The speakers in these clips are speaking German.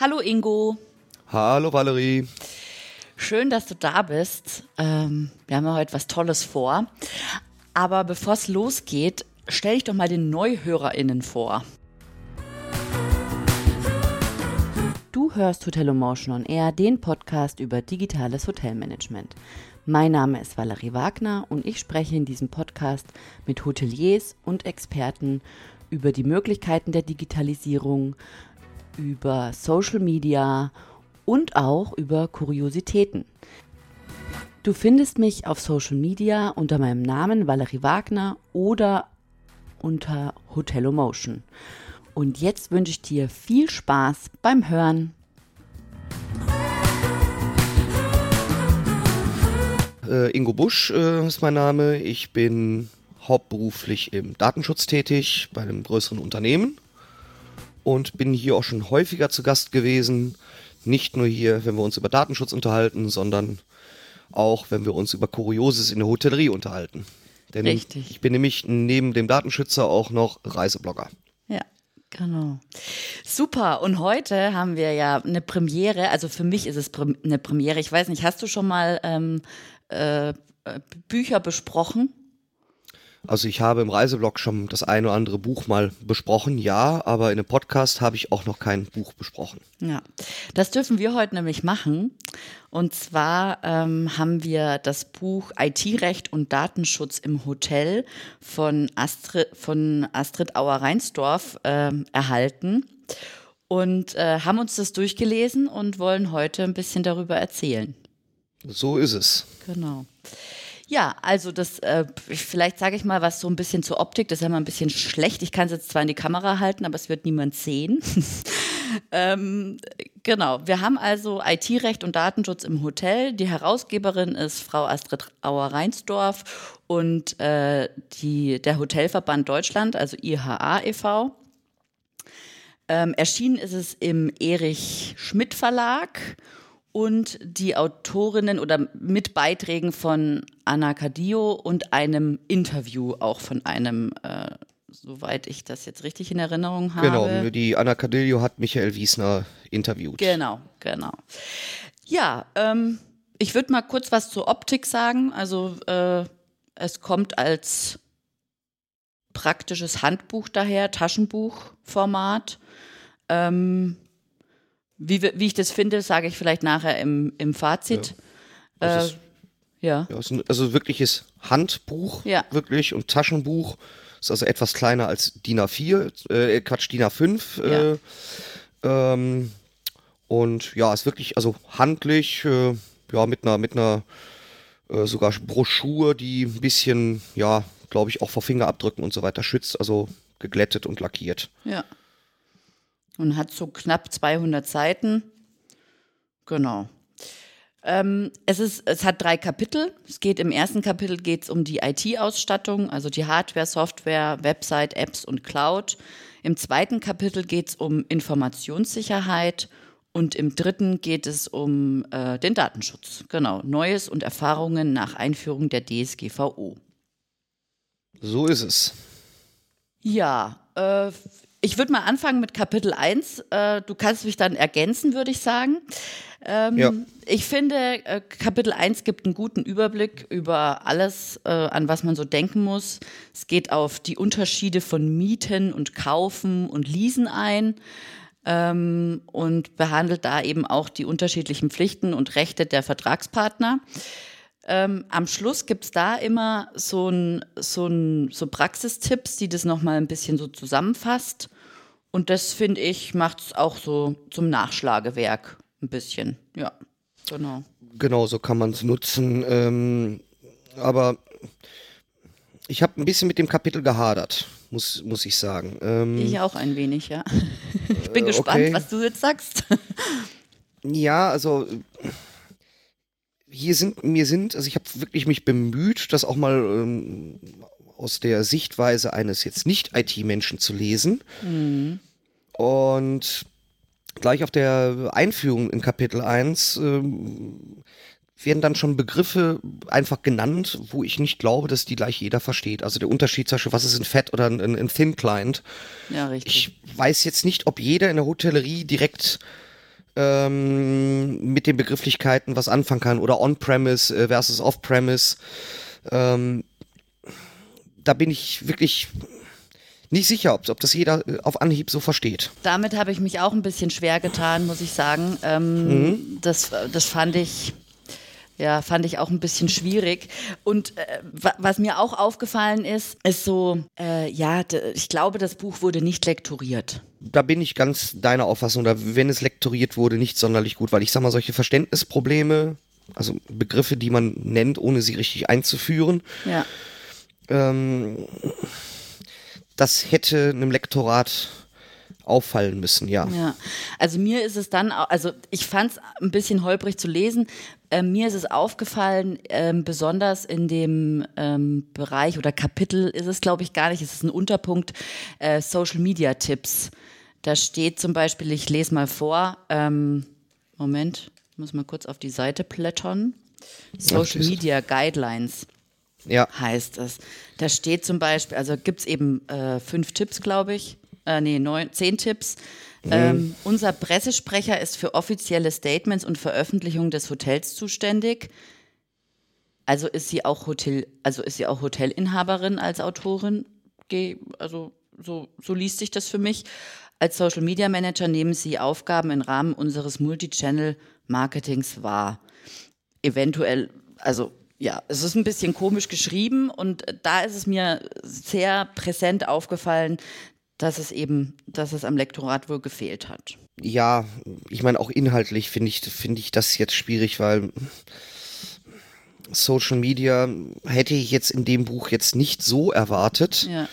Hallo Ingo. Hallo Valerie. Schön, dass du da bist. Ähm, wir haben ja heute was Tolles vor. Aber bevor es losgeht, stell dich doch mal den NeuhörerInnen vor. Du hörst Hotel Motion on Air, den Podcast über digitales Hotelmanagement. Mein Name ist Valerie Wagner und ich spreche in diesem Podcast mit Hoteliers und Experten über die Möglichkeiten der Digitalisierung, über Social Media und auch über Kuriositäten. Du findest mich auf Social Media unter meinem Namen Valerie Wagner oder unter Hotelomotion. Und jetzt wünsche ich dir viel Spaß beim Hören. Äh, Ingo Busch äh, ist mein Name. Ich bin hauptberuflich im Datenschutz tätig bei einem größeren Unternehmen und bin hier auch schon häufiger zu Gast gewesen. Nicht nur hier, wenn wir uns über Datenschutz unterhalten, sondern auch, wenn wir uns über Kurioses in der Hotellerie unterhalten. Denn Richtig. ich bin nämlich neben dem Datenschützer auch noch Reiseblogger. Ja, genau. Super. Und heute haben wir ja eine Premiere. Also für mich ist es eine Premiere. Ich weiß nicht, hast du schon mal ähm, äh, Bücher besprochen? Also ich habe im Reiseblog schon das eine oder andere Buch mal besprochen, ja, aber in einem Podcast habe ich auch noch kein Buch besprochen. Ja, das dürfen wir heute nämlich machen. Und zwar ähm, haben wir das Buch IT-Recht und Datenschutz im Hotel von Astrid, von Astrid Auer-Reinsdorf äh, erhalten und äh, haben uns das durchgelesen und wollen heute ein bisschen darüber erzählen. So ist es. Genau. Ja, also das, äh, vielleicht sage ich mal was so ein bisschen zur Optik, das ist ja mal ein bisschen schlecht. Ich kann es jetzt zwar in die Kamera halten, aber es wird niemand sehen. ähm, genau, wir haben also IT-Recht und Datenschutz im Hotel. Die Herausgeberin ist Frau Astrid Auer-Reinsdorf und äh, die, der Hotelverband Deutschland, also IHA e.V. Ähm, erschienen ist es im Erich Schmidt Verlag und die Autorinnen oder mit Beiträgen von Anna Cadillo und einem Interview auch von einem, äh, soweit ich das jetzt richtig in Erinnerung habe. Genau, die Anna Cadillo hat Michael Wiesner interviewt. Genau, genau. Ja, ähm, ich würde mal kurz was zur Optik sagen. Also äh, es kommt als praktisches Handbuch daher, Taschenbuchformat. Ähm, wie, wie ich das finde, sage ich vielleicht nachher im, im Fazit. Ja. Äh, ja. ja also wirkliches Handbuch, ja. wirklich und Taschenbuch. Ist also etwas kleiner als DIN A4, äh, Quatsch, DIN A5. Äh, ja. ähm, und ja, ist wirklich, also handlich, äh, ja, mit einer, mit einer äh, sogar Broschur, die ein bisschen, ja, glaube ich, auch vor Fingerabdrücken und so weiter schützt, also geglättet und lackiert. Ja und hat so knapp 200 Seiten. Genau. Ähm, es, ist, es hat drei Kapitel. Es geht im ersten Kapitel geht es um die IT-Ausstattung, also die Hardware, Software, Website, Apps und Cloud. Im zweiten Kapitel geht es um Informationssicherheit und im dritten geht es um äh, den Datenschutz. Genau, Neues und Erfahrungen nach Einführung der DSGVO. So ist es. Ja, äh, ich würde mal anfangen mit Kapitel 1. Äh, du kannst mich dann ergänzen, würde ich sagen. Ähm, ja. Ich finde, äh, Kapitel 1 gibt einen guten Überblick über alles, äh, an was man so denken muss. Es geht auf die Unterschiede von Mieten und Kaufen und Leasen ein ähm, und behandelt da eben auch die unterschiedlichen Pflichten und Rechte der Vertragspartner. Ähm, am Schluss gibt es da immer so, ein, so, ein, so Praxistipps, die das nochmal ein bisschen so zusammenfasst. Und das finde ich, macht es auch so zum Nachschlagewerk ein bisschen. Ja, genau. Genau, so kann man es nutzen. Ähm, aber ich habe ein bisschen mit dem Kapitel gehadert, muss, muss ich sagen. Ähm, ich auch ein wenig, ja. Ich bin äh, gespannt, okay. was du jetzt sagst. Ja, also hier sind, mir sind, also ich habe wirklich mich bemüht, das auch mal ähm, aus der Sichtweise eines jetzt nicht IT-Menschen zu lesen. Mhm. Und gleich auf der Einführung in Kapitel 1 ähm, werden dann schon Begriffe einfach genannt, wo ich nicht glaube, dass die gleich jeder versteht. Also der Unterschied zwischen was ist ein Fett oder ein, ein Thin Client. Ja, richtig. Ich weiß jetzt nicht, ob jeder in der Hotellerie direkt ähm, mit den Begrifflichkeiten was anfangen kann oder On-Premise äh, versus Off-Premise. Ähm, da bin ich wirklich nicht sicher, ob, ob das jeder äh, auf Anhieb so versteht. Damit habe ich mich auch ein bisschen schwer getan, muss ich sagen. Ähm, mhm. das, das fand ich. Ja, fand ich auch ein bisschen schwierig. Und äh, was mir auch aufgefallen ist, ist so, äh, ja, ich glaube, das Buch wurde nicht lektoriert. Da bin ich ganz deiner Auffassung, oder wenn es lektoriert wurde, nicht sonderlich gut, weil ich sag mal, solche Verständnisprobleme, also Begriffe, die man nennt, ohne sie richtig einzuführen, ja. ähm, das hätte einem Lektorat auffallen müssen, ja. Ja, also mir ist es dann, also ich fand es ein bisschen holprig zu lesen. Äh, mir ist es aufgefallen, ähm, besonders in dem ähm, Bereich oder Kapitel ist es, glaube ich, gar nicht, es ist ein Unterpunkt, äh, Social Media Tipps. Da steht zum Beispiel, ich lese mal vor, ähm, Moment, ich muss mal kurz auf die Seite plättern. Social Media Guidelines ja. heißt es. Da steht zum Beispiel, also gibt es eben äh, fünf Tipps, glaube ich. Äh, nee, neun, zehn Tipps. Ähm, unser Pressesprecher ist für offizielle Statements und Veröffentlichungen des Hotels zuständig. Also ist sie auch Hotel, also ist sie auch Hotelinhaberin als Autorin. Also so, so liest sich das für mich. Als Social Media Manager nehmen sie Aufgaben im Rahmen unseres Multichannel Marketings wahr. Eventuell, also ja, es ist ein bisschen komisch geschrieben und da ist es mir sehr präsent aufgefallen, dass es eben, dass es am Lektorat wohl gefehlt hat. Ja, ich meine auch inhaltlich finde ich, finde ich das jetzt schwierig, weil Social Media hätte ich jetzt in dem Buch jetzt nicht so erwartet. Ja.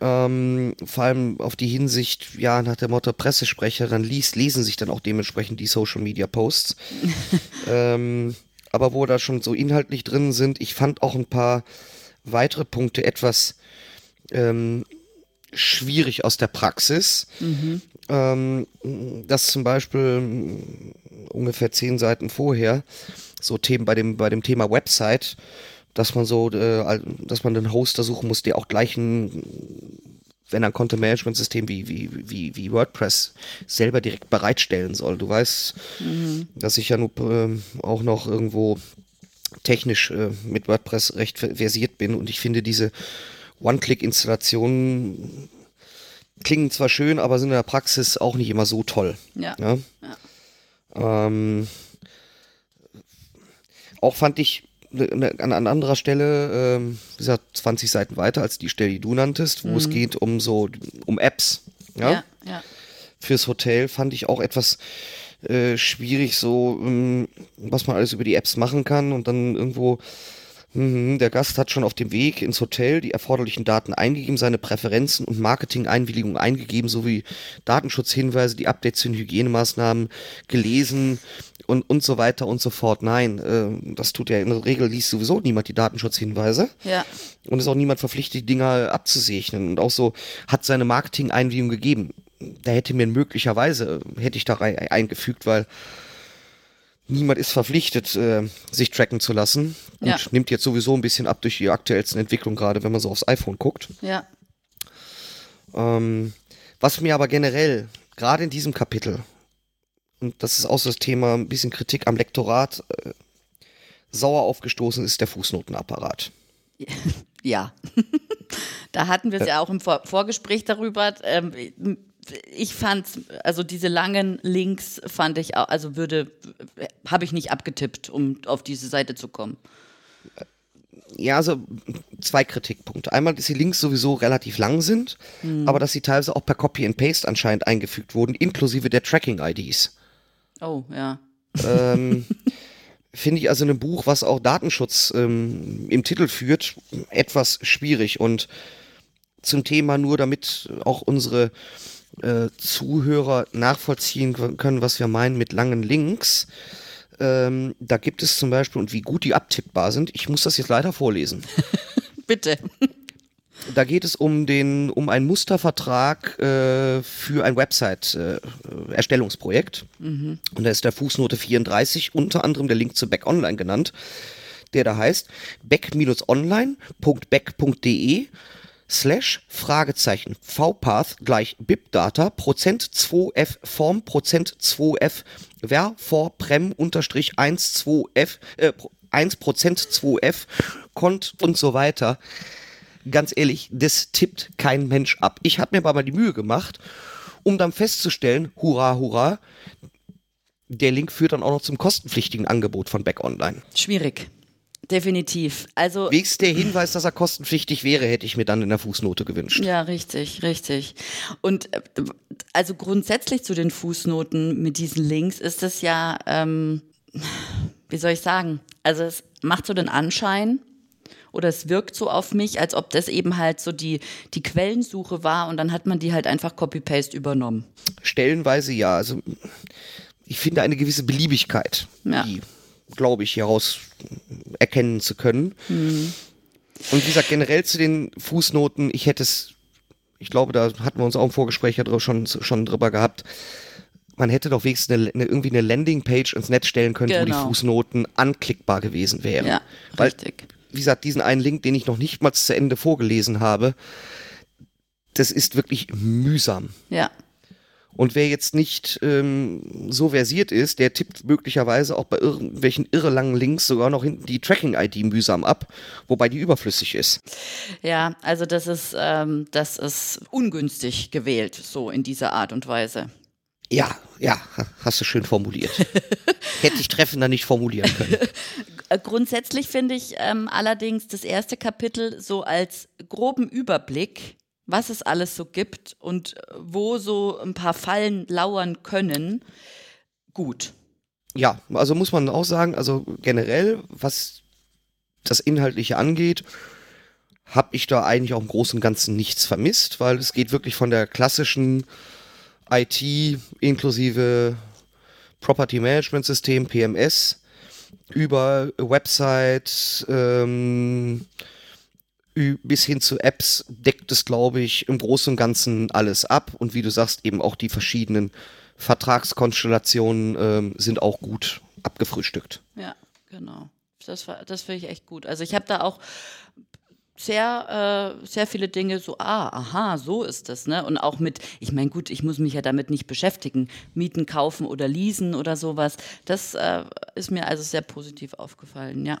Ähm, vor allem auf die Hinsicht, ja, nach der Motto Pressesprecher, dann liest, lesen sich dann auch dementsprechend die Social Media Posts. ähm, aber wo da schon so inhaltlich drin sind. Ich fand auch ein paar weitere Punkte etwas ähm, schwierig aus der Praxis. Mhm. Ähm, dass zum Beispiel mm, ungefähr zehn Seiten vorher so Themen bei dem, bei dem Thema Website, dass man so, äh, dass man einen Hoster suchen muss, der auch gleichen wenn ein Content-Management-System wie, wie, wie, wie WordPress selber direkt bereitstellen soll. Du weißt, mhm. dass ich ja nur, äh, auch noch irgendwo technisch äh, mit WordPress recht versiert bin und ich finde diese One-Click-Installationen klingen zwar schön, aber sind in der Praxis auch nicht immer so toll. Ja. ja? ja. Ähm, auch fand ich Ne, an, an anderer Stelle, ähm, wie gesagt, 20 Seiten weiter als die Stelle, die du nanntest, wo mhm. es geht um so, um Apps. Ja? ja, ja. Fürs Hotel fand ich auch etwas äh, schwierig, so, ähm, was man alles über die Apps machen kann und dann irgendwo der Gast hat schon auf dem Weg ins Hotel die erforderlichen Daten eingegeben, seine Präferenzen und Marketing-Einwilligung eingegeben, sowie Datenschutzhinweise, die Updates zu den Hygienemaßnahmen gelesen und, und so weiter und so fort. Nein, äh, das tut ja in der Regel liest sowieso niemand die Datenschutzhinweise. Ja. Und ist auch niemand verpflichtet, die Dinger abzusegnen. Und auch so hat seine Marketing-Einwilligung gegeben. Da hätte mir möglicherweise, hätte ich da eingefügt, weil niemand ist verpflichtet, äh, sich tracken zu lassen. Und ja. nimmt jetzt sowieso ein bisschen ab durch die aktuellsten Entwicklungen, gerade wenn man so aufs iPhone guckt. Ja. Ähm, was mir aber generell, gerade in diesem Kapitel, und das ist auch so das Thema, ein bisschen Kritik am Lektorat, äh, sauer aufgestoßen ist der Fußnotenapparat. Ja. da hatten wir es ja. ja auch im Vor Vorgespräch darüber. Ähm, ich fand, also diese langen Links fand ich auch, also würde, habe ich nicht abgetippt, um auf diese Seite zu kommen. Ja, also zwei Kritikpunkte. Einmal, dass die Links sowieso relativ lang sind, hm. aber dass sie teilweise auch per Copy and Paste anscheinend eingefügt wurden, inklusive der Tracking-IDs. Oh, ja. Ähm, Finde ich also in einem Buch, was auch Datenschutz ähm, im Titel führt, etwas schwierig. Und zum Thema nur, damit auch unsere äh, Zuhörer nachvollziehen können, was wir meinen mit langen Links. Ähm, da gibt es zum Beispiel, und wie gut die abtippbar sind, ich muss das jetzt leider vorlesen. Bitte. Da geht es um den, um einen Mustervertrag äh, für ein Website-Erstellungsprojekt. Äh, mhm. Und da ist der Fußnote 34 unter anderem der Link zu Back Online genannt, der da heißt back-online.back.de slash Fragezeichen vpath gleich bibdata Prozent 2f form Prozent 2f ver vor prem unterstrich 1 2f äh, 1 Prozent 2f kont und so weiter. Ganz ehrlich, das tippt kein Mensch ab. Ich habe mir aber mal die Mühe gemacht, um dann festzustellen, hurra, hurra, der Link führt dann auch noch zum kostenpflichtigen Angebot von Back Online. Schwierig. Definitiv. Also Wegs der Hinweis, dass er kostenpflichtig wäre, hätte ich mir dann in der Fußnote gewünscht. Ja, richtig, richtig. Und äh, also grundsätzlich zu den Fußnoten mit diesen Links ist es ja, ähm, wie soll ich sagen? Also es macht so den Anschein, oder es wirkt so auf mich, als ob das eben halt so die, die Quellensuche war und dann hat man die halt einfach Copy-Paste übernommen. Stellenweise ja. Also ich finde eine gewisse Beliebigkeit, ja. die, glaube ich, hieraus erkennen zu können. Mhm. Und wie gesagt, generell zu den Fußnoten, ich hätte es, ich glaube, da hatten wir uns auch im Vorgespräch ja schon, schon drüber gehabt, man hätte doch wenigstens eine, eine, irgendwie eine Landingpage ins Netz stellen können, genau. wo die genau. Fußnoten anklickbar gewesen wären. Ja, Weil, richtig. Wie gesagt, diesen einen Link, den ich noch nicht mal zu Ende vorgelesen habe, das ist wirklich mühsam. Ja, und wer jetzt nicht ähm, so versiert ist, der tippt möglicherweise auch bei irgendwelchen irrelangen Links sogar noch hinten die Tracking-ID mühsam ab, wobei die überflüssig ist. Ja, also das ist, ähm, das ist ungünstig gewählt, so in dieser Art und Weise. Ja, ja, hast du schön formuliert. Hätte ich treffender nicht formulieren können. Grundsätzlich finde ich ähm, allerdings das erste Kapitel so als groben Überblick was es alles so gibt und äh, wo so ein paar Fallen lauern können, gut. Ja, also muss man auch sagen, also generell, was das Inhaltliche angeht, habe ich da eigentlich auch im Großen und Ganzen nichts vermisst, weil es geht wirklich von der klassischen IT inklusive Property Management System, PMS, über Website, ähm, bis hin zu Apps deckt es, glaube ich, im Großen und Ganzen alles ab. Und wie du sagst, eben auch die verschiedenen Vertragskonstellationen ähm, sind auch gut abgefrühstückt. Ja, genau. Das, das finde ich echt gut. Also ich habe da auch sehr, äh, sehr viele Dinge so, ah, aha, so ist das, ne? Und auch mit, ich meine, gut, ich muss mich ja damit nicht beschäftigen, mieten, kaufen oder leasen oder sowas. Das äh, ist mir also sehr positiv aufgefallen, ja.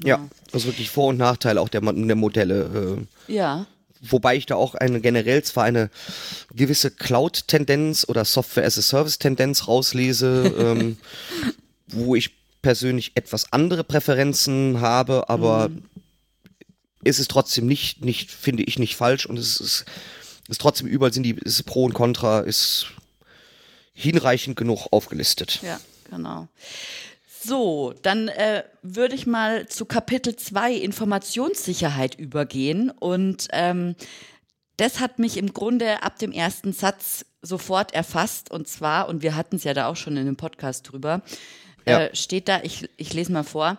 Genau. Ja, das ist wirklich Vor- und Nachteil auch der, der Modelle. Äh, ja. Wobei ich da auch eine generell zwar eine gewisse Cloud-Tendenz oder Software-as-a-Service-Tendenz rauslese, ähm, wo ich persönlich etwas andere Präferenzen habe, aber mhm. ist es trotzdem nicht, nicht, finde ich nicht falsch und es ist, ist trotzdem überall sind die ist Pro und Contra ist hinreichend genug aufgelistet. Ja, genau. So, dann äh, würde ich mal zu Kapitel 2 Informationssicherheit übergehen. Und ähm, das hat mich im Grunde ab dem ersten Satz sofort erfasst. Und zwar, und wir hatten es ja da auch schon in dem Podcast drüber, ja. äh, steht da, ich, ich lese mal vor,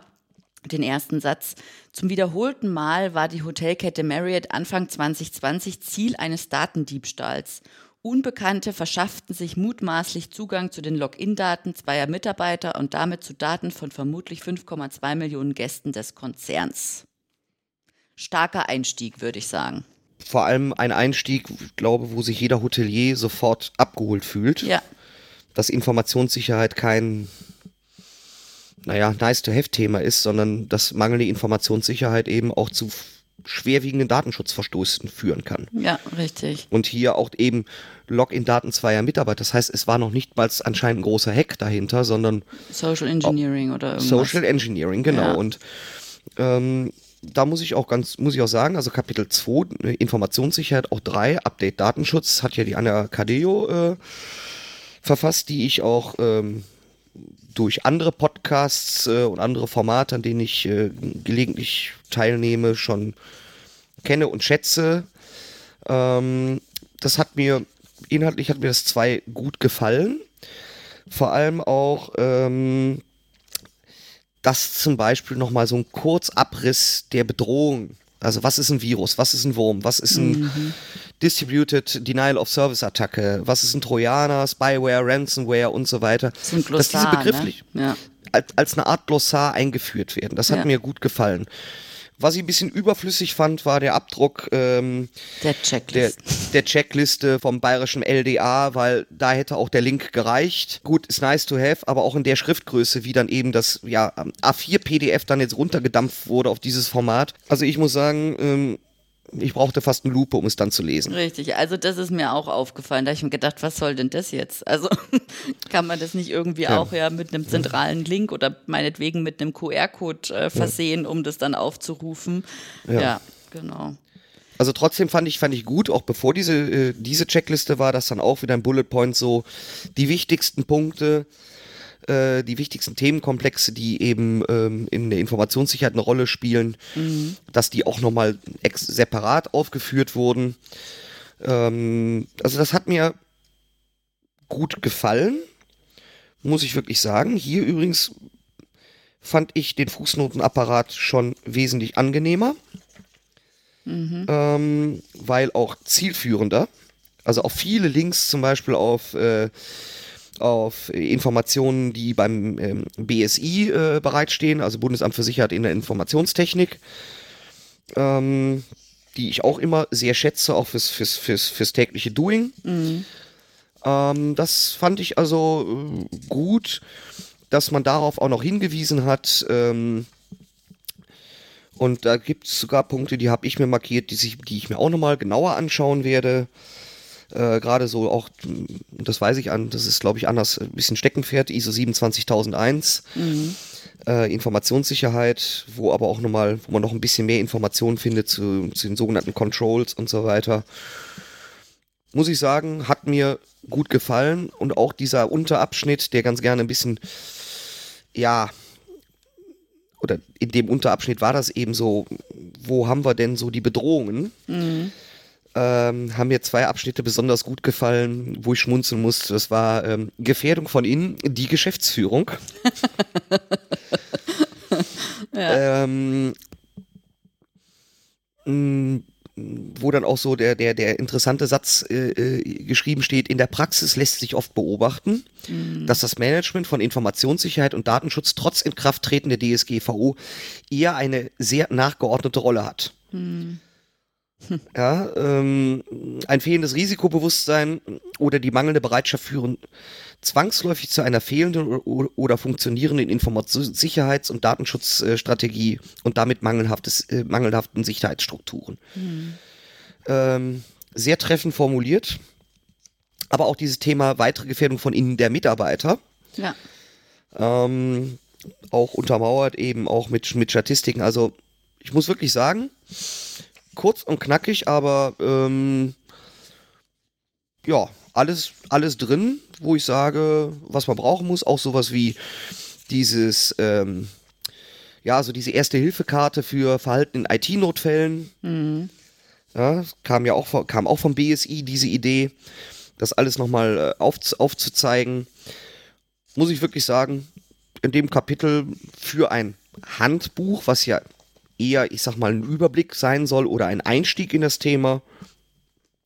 den ersten Satz. Zum wiederholten Mal war die Hotelkette Marriott Anfang 2020 Ziel eines Datendiebstahls. Unbekannte verschafften sich mutmaßlich Zugang zu den Login-Daten zweier Mitarbeiter und damit zu Daten von vermutlich 5,2 Millionen Gästen des Konzerns. Starker Einstieg, würde ich sagen. Vor allem ein Einstieg, glaube wo sich jeder Hotelier sofort abgeholt fühlt. Ja. Dass Informationssicherheit kein, naja, nice-to-have-Thema ist, sondern dass mangelnde Informationssicherheit eben auch zu schwerwiegenden Datenschutzverstoßen führen kann. Ja, richtig. Und hier auch eben Login-Daten zweier Mitarbeiter. Das heißt, es war noch nicht mal anscheinend ein großer Hack dahinter, sondern Social Engineering oder irgendwas. Social Engineering, genau. Ja. Und ähm, da muss ich auch ganz, muss ich auch sagen, also Kapitel 2, Informationssicherheit, auch 3, Update Datenschutz, hat ja die Anna Cadeo äh, verfasst, die ich auch ähm, durch andere Podcasts äh, und andere Formate, an denen ich äh, gelegentlich teilnehme, schon kenne und schätze. Ähm, das hat mir, inhaltlich hat mir das zwei gut gefallen. Vor allem auch, ähm, dass zum Beispiel nochmal so ein Kurzabriss der Bedrohung also was ist ein Virus, was ist ein Wurm, was ist ein mhm. Distributed Denial of Service Attacke, was ist ein Trojaner, Spyware, Ransomware und so weiter. Das sind Glossar, dass diese begrifflich ne? ja. als, als, eine Art Glossar eingeführt werden. Das hat ja. mir gut gefallen. Was ich ein bisschen überflüssig fand, war der Abdruck ähm, der, Checkliste. Der, der, Checkliste vom bayerischen LDA, weil da hätte auch der Link gereicht. Gut, ist nice to have, aber auch in der Schriftgröße, wie dann eben das ja, A4 PDF dann jetzt runtergedampft wurde auf dieses Format. Also ich muss sagen, ähm, ich brauchte fast eine Lupe, um es dann zu lesen. Richtig, also das ist mir auch aufgefallen. Da habe ich mir gedacht, was soll denn das jetzt? Also kann man das nicht irgendwie ja. auch ja mit einem zentralen Link oder meinetwegen mit einem QR-Code äh, versehen, ja. um das dann aufzurufen? Ja, ja genau. Also trotzdem fand ich, fand ich gut, auch bevor diese, äh, diese Checkliste war, dass dann auch wieder ein Bullet Point so die wichtigsten Punkte äh, die wichtigsten Themenkomplexe, die eben ähm, in der Informationssicherheit eine Rolle spielen, mhm. dass die auch nochmal separat aufgeführt wurden. Ähm, also das hat mir gut gefallen, muss ich wirklich sagen. Hier übrigens fand ich den Fußnotenapparat schon wesentlich angenehmer, mhm. ähm, weil auch zielführender. Also auch viele Links zum Beispiel auf äh, auf Informationen, die beim ähm, BSI äh, bereitstehen, also Bundesamt für Sicherheit in der Informationstechnik, ähm, die ich auch immer sehr schätze, auch fürs, fürs, fürs, fürs tägliche Doing. Mhm. Ähm, das fand ich also äh, gut, dass man darauf auch noch hingewiesen hat. Ähm, und da gibt es sogar Punkte, die habe ich mir markiert, die, sich, die ich mir auch nochmal genauer anschauen werde. Äh, Gerade so auch, das weiß ich an, das ist glaube ich anders, ein bisschen Steckenpferd, ISO 27001. Mhm. Äh, Informationssicherheit, wo aber auch nochmal, wo man noch ein bisschen mehr Informationen findet zu, zu den sogenannten Controls und so weiter. Muss ich sagen, hat mir gut gefallen und auch dieser Unterabschnitt, der ganz gerne ein bisschen, ja, oder in dem Unterabschnitt war das eben so, wo haben wir denn so die Bedrohungen? Mhm ähm, haben mir zwei Abschnitte besonders gut gefallen, wo ich schmunzeln musste. Das war ähm, Gefährdung von innen, die Geschäftsführung. ja. ähm, mh, wo dann auch so der, der, der interessante Satz äh, äh, geschrieben steht, in der Praxis lässt sich oft beobachten, mhm. dass das Management von Informationssicherheit und Datenschutz trotz Inkrafttreten der DSGVO eher eine sehr nachgeordnete Rolle hat. Mhm. Ja, ähm, ein fehlendes Risikobewusstsein oder die mangelnde Bereitschaft führen zwangsläufig zu einer fehlenden oder funktionierenden Informationssicherheits- und Datenschutzstrategie und damit mangelhaftes, äh, mangelhaften Sicherheitsstrukturen. Mhm. Ähm, sehr treffend formuliert, aber auch dieses Thema weitere Gefährdung von innen der Mitarbeiter. Ja. Ähm, auch untermauert eben auch mit, mit Statistiken. Also ich muss wirklich sagen, kurz und knackig, aber ähm, ja, alles, alles drin, wo ich sage, was man brauchen muss. Auch sowas wie dieses, ähm, ja, so diese Erste-Hilfe-Karte für Verhalten in IT-Notfällen. Mhm. Ja, kam ja auch, kam auch vom BSI diese Idee, das alles nochmal äh, auf, aufzuzeigen. Muss ich wirklich sagen, in dem Kapitel für ein Handbuch, was ja eher, ich sag mal, ein Überblick sein soll oder ein Einstieg in das Thema,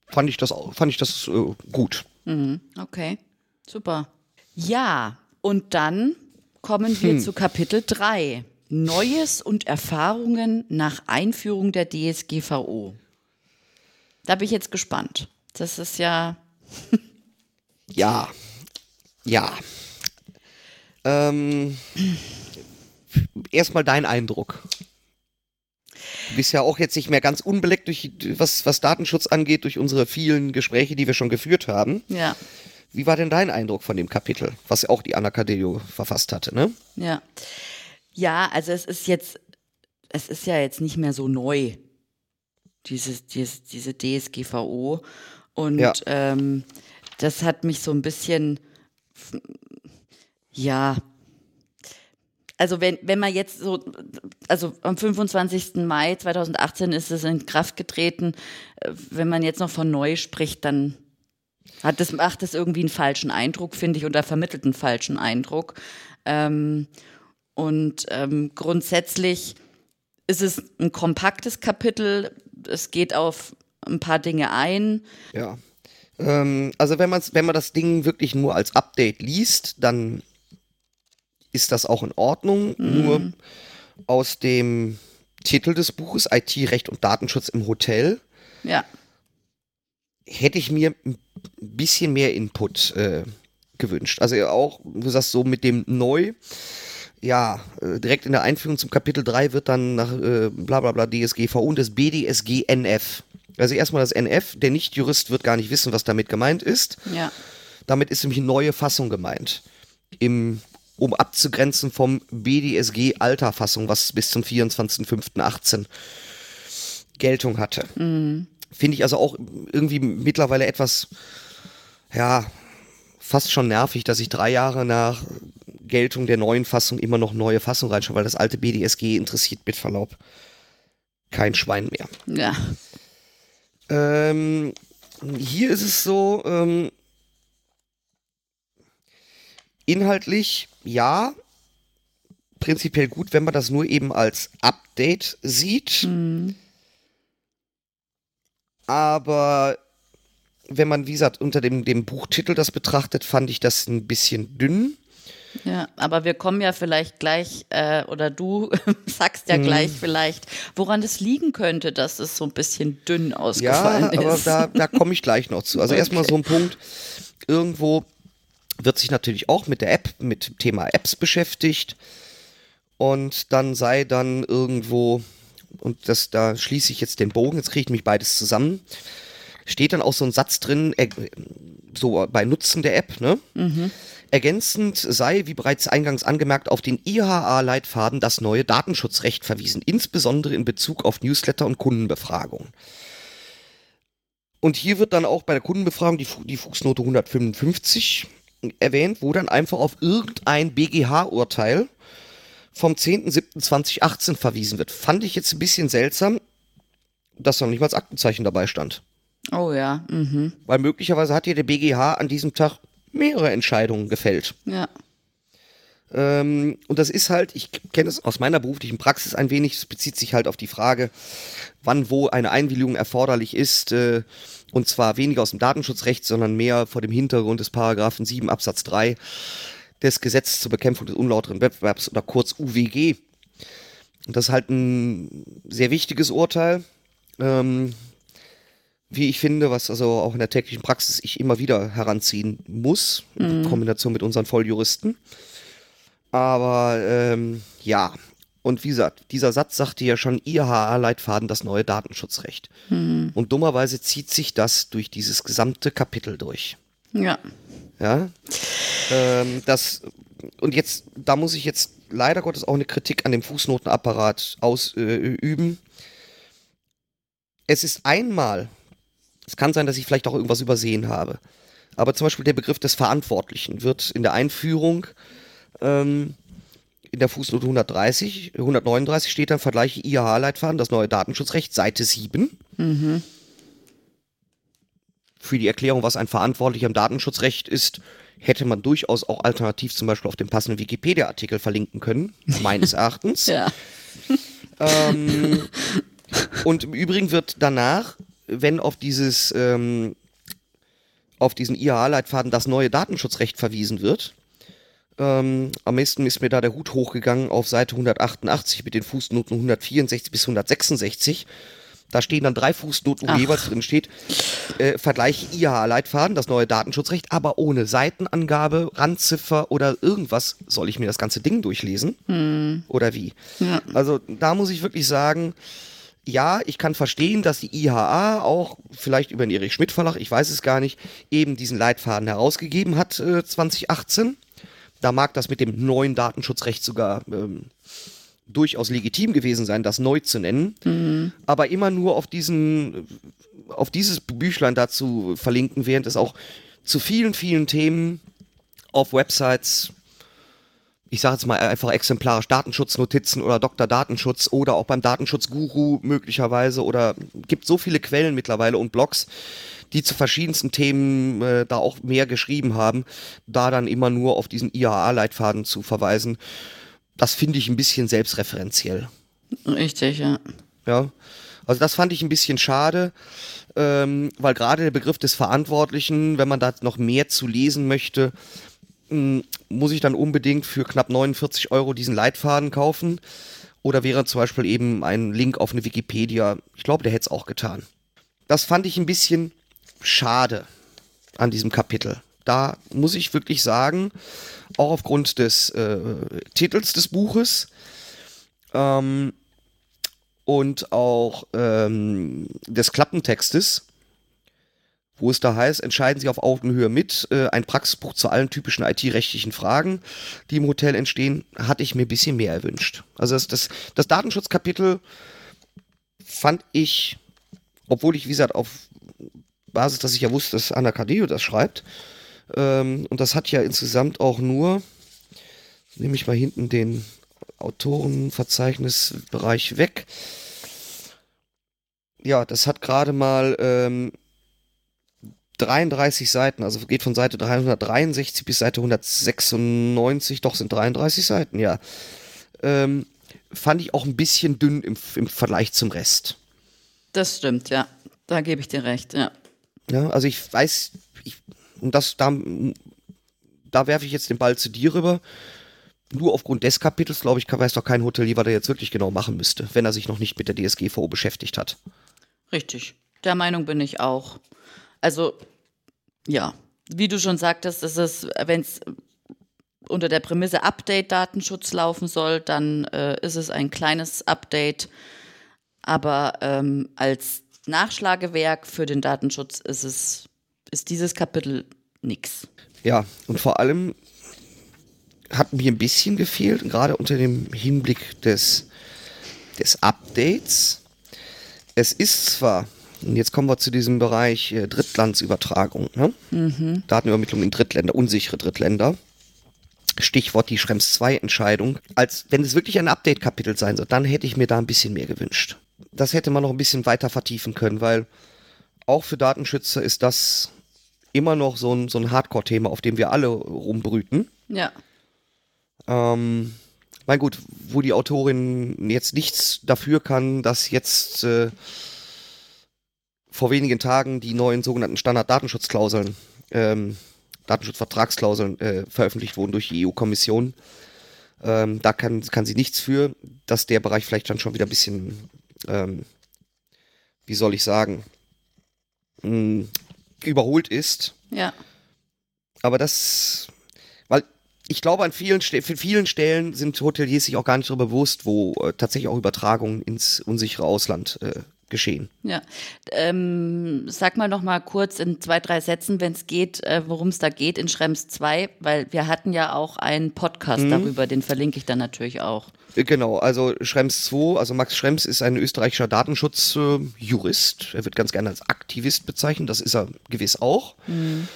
fand ich das, fand ich das äh, gut. Mhm, okay, super. Ja, und dann kommen wir hm. zu Kapitel 3. Neues und Erfahrungen nach Einführung der DSGVO. Da bin ich jetzt gespannt. Das ist ja. ja. Ja. Ähm, erstmal dein Eindruck. Du bist ja auch jetzt nicht mehr ganz unbeleckt durch was, was Datenschutz angeht, durch unsere vielen Gespräche, die wir schon geführt haben. Ja. Wie war denn dein Eindruck von dem Kapitel, was auch die Anna Cadello verfasst hatte, ne? Ja. Ja, also es ist jetzt, es ist ja jetzt nicht mehr so neu, dieses, dieses, diese DSGVO. Und ja. ähm, das hat mich so ein bisschen, ja, also wenn, wenn man jetzt so, also am 25. Mai 2018 ist es in Kraft getreten, äh, wenn man jetzt noch von neu spricht, dann hat das, macht das irgendwie einen falschen Eindruck, finde ich, oder vermittelt einen falschen Eindruck. Ähm, und ähm, grundsätzlich ist es ein kompaktes Kapitel, es geht auf ein paar Dinge ein. Ja. Ähm, also wenn, wenn man das Ding wirklich nur als Update liest, dann ist das auch in Ordnung. Mhm. Nur aus dem Titel des Buches, IT, Recht und Datenschutz im Hotel. Ja. Hätte ich mir ein bisschen mehr Input äh, gewünscht. Also auch, du sagst so mit dem Neu, ja, äh, direkt in der Einführung zum Kapitel 3 wird dann nach äh, bla bla bla DSGVO und das BDSG NF. Also erstmal das NF, der Nicht-Jurist wird gar nicht wissen, was damit gemeint ist. Ja. Damit ist nämlich eine neue Fassung gemeint. Im, um abzugrenzen vom BDSG Alter Fassung, was bis zum 24.05.18 Geltung hatte. Mhm. Finde ich also auch irgendwie mittlerweile etwas, ja, fast schon nervig, dass ich drei Jahre nach Geltung der neuen Fassung immer noch neue Fassung reinschaue, weil das alte BDSG interessiert mit Verlaub kein Schwein mehr. Ja. Ähm, hier ist es so, ähm, inhaltlich ja, prinzipiell gut, wenn man das nur eben als Update sieht. Mhm. Aber wenn man, wie gesagt, unter dem, dem Buchtitel das betrachtet, fand ich das ein bisschen dünn. Ja, aber wir kommen ja vielleicht gleich, äh, oder du sagst ja mhm. gleich vielleicht, woran es liegen könnte, dass es so ein bisschen dünn ausgefallen ja, ist. Ja, aber da, da komme ich gleich noch zu. Also okay. erstmal so ein Punkt, irgendwo wird sich natürlich auch mit der App, mit dem Thema Apps beschäftigt und dann sei dann irgendwo, und das, da schließe ich jetzt den Bogen, jetzt kriege ich mich beides zusammen, steht dann auch so ein Satz drin, so bei Nutzen der App, ne? Mhm. Ergänzend sei, wie bereits eingangs angemerkt, auf den IHA-Leitfaden das neue Datenschutzrecht verwiesen, insbesondere in Bezug auf Newsletter und Kundenbefragung. Und hier wird dann auch bei der Kundenbefragung die, die Fußnote 155 erwähnt, wo dann einfach auf irgendein BGH-Urteil vom 10.07.2018 verwiesen wird. Fand ich jetzt ein bisschen seltsam, dass da noch nicht mal das Aktenzeichen dabei stand. Oh ja. Mhm. Weil möglicherweise hat hier der BGH an diesem Tag mehrere Entscheidungen gefällt. Ja. Ähm, und das ist halt, ich kenne es aus meiner beruflichen Praxis ein wenig, es bezieht sich halt auf die Frage, wann wo eine Einwilligung erforderlich ist. Äh, und zwar weniger aus dem Datenschutzrecht, sondern mehr vor dem Hintergrund des Paragraphen 7 Absatz 3 des Gesetzes zur Bekämpfung des unlauteren Wettbewerbs oder kurz UWG. Und das ist halt ein sehr wichtiges Urteil. Ähm, wie ich finde, was also auch in der täglichen Praxis ich immer wieder heranziehen muss, in mhm. Kombination mit unseren Volljuristen. Aber ähm, ja, und wie gesagt, dieser Satz sagte ja schon IHA-Leitfaden das neue Datenschutzrecht. Mhm. Und dummerweise zieht sich das durch dieses gesamte Kapitel durch. Ja. Ja. Ähm, das, und jetzt, da muss ich jetzt leider Gottes auch eine Kritik an dem Fußnotenapparat ausüben. Äh, es ist einmal es kann sein, dass ich vielleicht auch irgendwas übersehen habe. Aber zum Beispiel der Begriff des Verantwortlichen wird in der Einführung ähm, in der Fußnote 130, 139 steht dann Vergleiche IAH-Leitfaden, das neue Datenschutzrecht, Seite 7. Mhm. Für die Erklärung, was ein Verantwortlicher im Datenschutzrecht ist, hätte man durchaus auch alternativ zum Beispiel auf dem passenden Wikipedia-Artikel verlinken können, meines Erachtens. ja. Ähm, und im Übrigen wird danach wenn auf dieses, ähm, auf diesen IAA-Leitfaden das neue Datenschutzrecht verwiesen wird. Ähm, am besten ist mir da der Hut hochgegangen auf Seite 188 mit den Fußnoten 164 bis 166. Da stehen dann drei Fußnoten, wo Ach. jeweils drin steht, äh, Vergleich IAA-Leitfaden, das neue Datenschutzrecht, aber ohne Seitenangabe, Randziffer oder irgendwas. Soll ich mir das ganze Ding durchlesen? Hm. Oder wie? Ja. Also da muss ich wirklich sagen, ja, ich kann verstehen, dass die IHA auch vielleicht über den Erich Schmidt Verlag, ich weiß es gar nicht, eben diesen Leitfaden herausgegeben hat äh, 2018. Da mag das mit dem neuen Datenschutzrecht sogar ähm, durchaus legitim gewesen sein, das neu zu nennen. Mhm. Aber immer nur auf diesen, auf dieses Büchlein dazu verlinken, während es auch zu vielen, vielen Themen auf Websites ich sage jetzt mal einfach exemplarisch Datenschutznotizen oder Dr. Datenschutz oder auch beim Datenschutzguru möglicherweise oder gibt so viele Quellen mittlerweile und Blogs, die zu verschiedensten Themen äh, da auch mehr geschrieben haben, da dann immer nur auf diesen IAA-Leitfaden zu verweisen, das finde ich ein bisschen selbstreferenziell. Richtig, ja. Ja, also das fand ich ein bisschen schade, ähm, weil gerade der Begriff des Verantwortlichen, wenn man da noch mehr zu lesen möchte, muss ich dann unbedingt für knapp 49 Euro diesen Leitfaden kaufen. Oder wäre zum Beispiel eben ein Link auf eine Wikipedia. Ich glaube, der hätte es auch getan. Das fand ich ein bisschen schade an diesem Kapitel. Da muss ich wirklich sagen, auch aufgrund des äh, Titels des Buches ähm, und auch ähm, des Klappentextes, wo es da heißt, entscheiden Sie auf Augenhöhe mit, äh, ein Praxisbuch zu allen typischen IT-rechtlichen Fragen, die im Hotel entstehen, hatte ich mir ein bisschen mehr erwünscht. Also das, das, das Datenschutzkapitel fand ich, obwohl ich, wie gesagt, auf Basis, dass ich ja wusste, dass Anna Cadeo das schreibt, ähm, und das hat ja insgesamt auch nur, nehme ich mal hinten den Autorenverzeichnisbereich weg. Ja, das hat gerade mal ähm, 33 Seiten, also geht von Seite 363 bis Seite 196, doch sind 33 Seiten, ja. Ähm, fand ich auch ein bisschen dünn im, im Vergleich zum Rest. Das stimmt, ja. Da gebe ich dir recht, ja. Ja, also ich weiß, ich, und das, da, da werfe ich jetzt den Ball zu dir rüber. Nur aufgrund des Kapitels, glaube ich, weiß doch kein Hotelier, was er jetzt wirklich genau machen müsste, wenn er sich noch nicht mit der DSGVO beschäftigt hat. Richtig. Der Meinung bin ich auch. Also, ja, wie du schon sagtest, ist es, wenn es unter der Prämisse Update Datenschutz laufen soll, dann äh, ist es ein kleines Update. Aber ähm, als Nachschlagewerk für den Datenschutz ist es ist dieses Kapitel nix. Ja, und vor allem hat mir ein bisschen gefehlt, gerade unter dem Hinblick des, des Updates. Es ist zwar, und jetzt kommen wir zu diesem Bereich äh, Drittlandsübertragung, ne? mhm. Datenübermittlung in Drittländer, unsichere Drittländer. Stichwort die Schrems 2 Entscheidung. Als wenn es wirklich ein Update-Kapitel sein soll, dann hätte ich mir da ein bisschen mehr gewünscht. Das hätte man noch ein bisschen weiter vertiefen können, weil auch für Datenschützer ist das immer noch so ein, so ein Hardcore-Thema, auf dem wir alle rumbrüten. Ja. Ähm, mein gut, wo die Autorin jetzt nichts dafür kann, dass jetzt äh, vor wenigen Tagen die neuen sogenannten Standard-Datenschutzklauseln, ähm, Datenschutzvertragsklauseln äh, veröffentlicht wurden durch die EU-Kommission. Ähm, da kann, kann sie nichts für, dass der Bereich vielleicht dann schon wieder ein bisschen, ähm, wie soll ich sagen, mh, hm, überholt ist. Ja. Aber das, weil ich glaube, an vielen, für vielen Stellen sind Hoteliers sich auch gar nicht darüber bewusst, wo äh, tatsächlich auch Übertragungen ins unsichere Ausland äh, geschehen. Ja, ähm, sag mal noch mal kurz in zwei, drei Sätzen, wenn es geht, äh, worum es da geht in Schrems 2, weil wir hatten ja auch einen Podcast mhm. darüber, den verlinke ich dann natürlich auch. Äh, genau, also Schrems 2, also Max Schrems ist ein österreichischer Datenschutzjurist. Äh, er wird ganz gerne als Aktivist bezeichnet, das ist er gewiss auch. Mhm.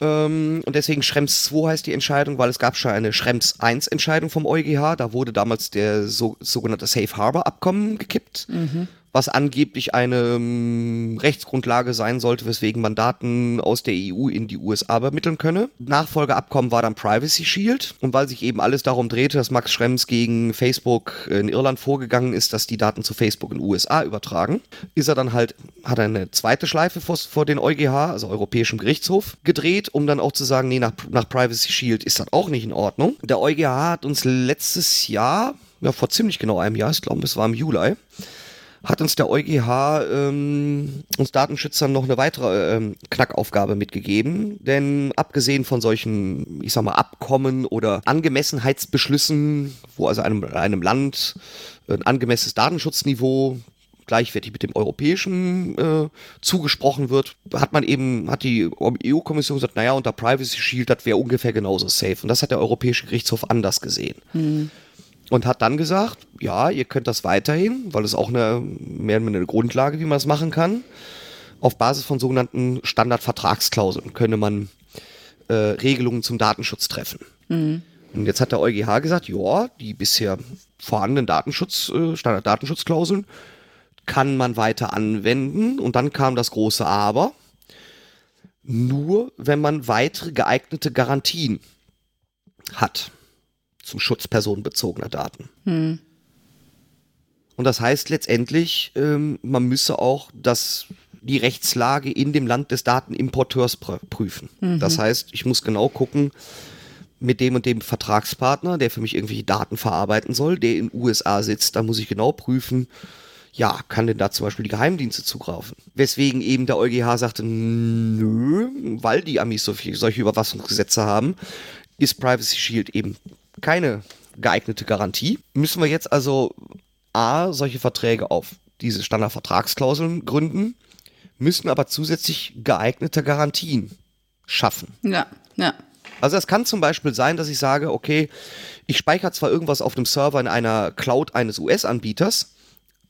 Ähm, und deswegen Schrems 2 heißt die Entscheidung, weil es gab schon eine Schrems 1 Entscheidung vom EuGH. Da wurde damals der so, sogenannte Safe Harbor Abkommen gekippt. Mhm was angeblich eine ähm, Rechtsgrundlage sein sollte, weswegen man Daten aus der EU in die USA übermitteln könne. Nachfolgeabkommen war dann Privacy Shield und weil sich eben alles darum drehte, dass Max Schrems gegen Facebook in Irland vorgegangen ist, dass die Daten zu Facebook in den USA übertragen, ist er dann halt, hat er eine zweite Schleife vor, vor den EuGH, also Europäischem Gerichtshof, gedreht, um dann auch zu sagen, nee, nach, nach Privacy Shield ist das auch nicht in Ordnung. Der EuGH hat uns letztes Jahr, ja vor ziemlich genau einem Jahr, ich glaube es war im Juli, hat uns der EuGH ähm, uns Datenschützern noch eine weitere ähm, Knackaufgabe mitgegeben. Denn abgesehen von solchen, ich sag mal, Abkommen oder Angemessenheitsbeschlüssen, wo also einem, einem Land ein angemessenes Datenschutzniveau gleichwertig mit dem europäischen äh, zugesprochen wird, hat man eben, hat die EU-Kommission gesagt, naja, unter Privacy Shield, das wäre ungefähr genauso safe. Und das hat der Europäische Gerichtshof anders gesehen. Hm und hat dann gesagt, ja, ihr könnt das weiterhin, weil es auch eine mehr oder eine Grundlage, wie man das machen kann. Auf Basis von sogenannten Standardvertragsklauseln könne man äh, Regelungen zum Datenschutz treffen. Mhm. Und jetzt hat der EuGH gesagt, ja, die bisher vorhandenen Datenschutz, äh, Standarddatenschutzklauseln kann man weiter anwenden. Und dann kam das große Aber. Nur wenn man weitere geeignete Garantien hat zum Schutz personenbezogener Daten. Hm. Und das heißt letztendlich, ähm, man müsse auch das, die Rechtslage in dem Land des Datenimporteurs prüfen. Mhm. Das heißt, ich muss genau gucken, mit dem und dem Vertragspartner, der für mich irgendwelche Daten verarbeiten soll, der in USA sitzt, da muss ich genau prüfen, ja, kann denn da zum Beispiel die Geheimdienste zugreifen? Weswegen eben der EuGH sagte, nö, weil die Amis so viel, solche Überwachungsgesetze haben, ist Privacy Shield eben keine geeignete Garantie. Müssen wir jetzt also A, solche Verträge auf diese Standardvertragsklauseln gründen, müssen aber zusätzlich geeignete Garantien schaffen. Ja, ja. Also es kann zum Beispiel sein, dass ich sage, okay, ich speichere zwar irgendwas auf dem Server in einer Cloud eines US-Anbieters,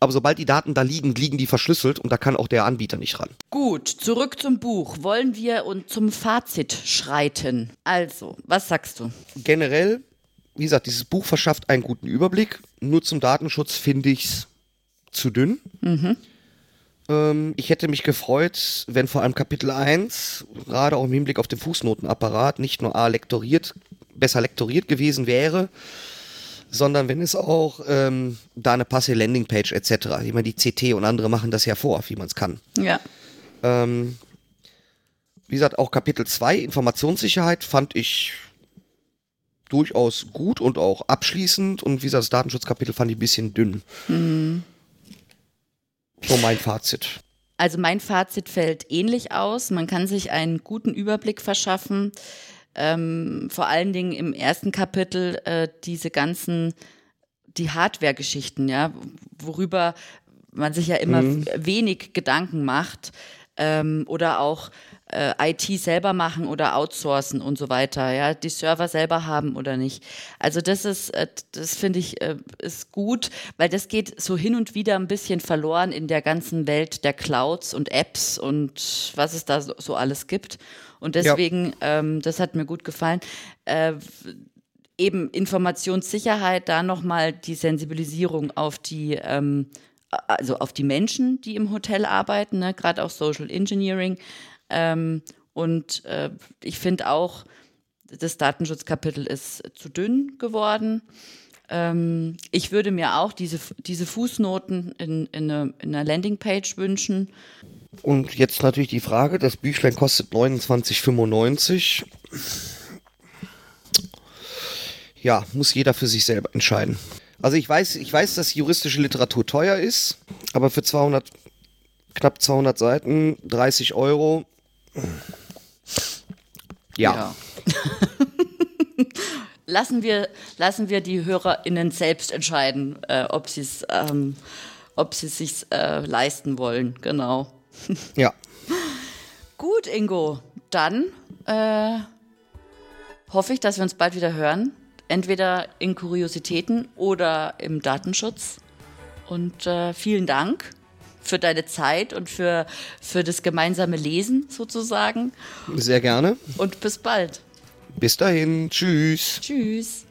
aber sobald die Daten da liegen, liegen die verschlüsselt und da kann auch der Anbieter nicht ran. Gut, zurück zum Buch. Wollen wir und zum Fazit schreiten? Also, was sagst du? Generell, wie gesagt, dieses Buch verschafft einen guten Überblick. Nur zum Datenschutz finde ich es zu dünn. Mhm. Ähm, ich hätte mich gefreut, wenn vor allem Kapitel 1, gerade auch im Hinblick auf den Fußnotenapparat, nicht nur A lektoriert, besser lektoriert gewesen wäre, sondern wenn es auch ähm, da eine passende Landingpage etc. Ich meine, die CT und andere machen das ja vor, wie man es kann. Ja. Ähm, wie gesagt, auch Kapitel 2, Informationssicherheit, fand ich durchaus gut und auch abschließend. Und wie gesagt, das Datenschutzkapitel fand ich ein bisschen dünn. Mhm. So mein Fazit. Also mein Fazit fällt ähnlich aus. Man kann sich einen guten Überblick verschaffen ähm, vor allen Dingen im ersten Kapitel äh, diese ganzen, die Hardware-Geschichten, ja, worüber man sich ja immer mhm. wenig Gedanken macht ähm, oder auch äh, IT selber machen oder outsourcen und so weiter, ja, die Server selber haben oder nicht. Also das ist, äh, das finde ich, äh, ist gut, weil das geht so hin und wieder ein bisschen verloren in der ganzen Welt der Clouds und Apps und was es da so, so alles gibt. Und deswegen, ja. ähm, das hat mir gut gefallen. Äh, eben Informationssicherheit, da nochmal die Sensibilisierung auf die, ähm, also auf die Menschen, die im Hotel arbeiten, ne? gerade auch Social Engineering. Ähm, und äh, ich finde auch, das Datenschutzkapitel ist zu dünn geworden. Ähm, ich würde mir auch diese, diese Fußnoten in, in, eine, in einer Landingpage wünschen. Und jetzt natürlich die Frage, das Büchlein kostet 29,95. Ja, muss jeder für sich selber entscheiden. Also ich weiß, ich weiß, dass juristische Literatur teuer ist, aber für 200, knapp 200 Seiten, 30 Euro. Ja. ja. lassen, wir, lassen wir die HörerInnen selbst entscheiden, äh, ob sie es ähm, ob sie sich äh, leisten wollen. Genau. Ja. Gut, Ingo. Dann äh, hoffe ich, dass wir uns bald wieder hören. Entweder in Kuriositäten oder im Datenschutz. Und äh, vielen Dank für deine Zeit und für, für das gemeinsame Lesen sozusagen. Sehr gerne. Und bis bald. Bis dahin. Tschüss. Tschüss.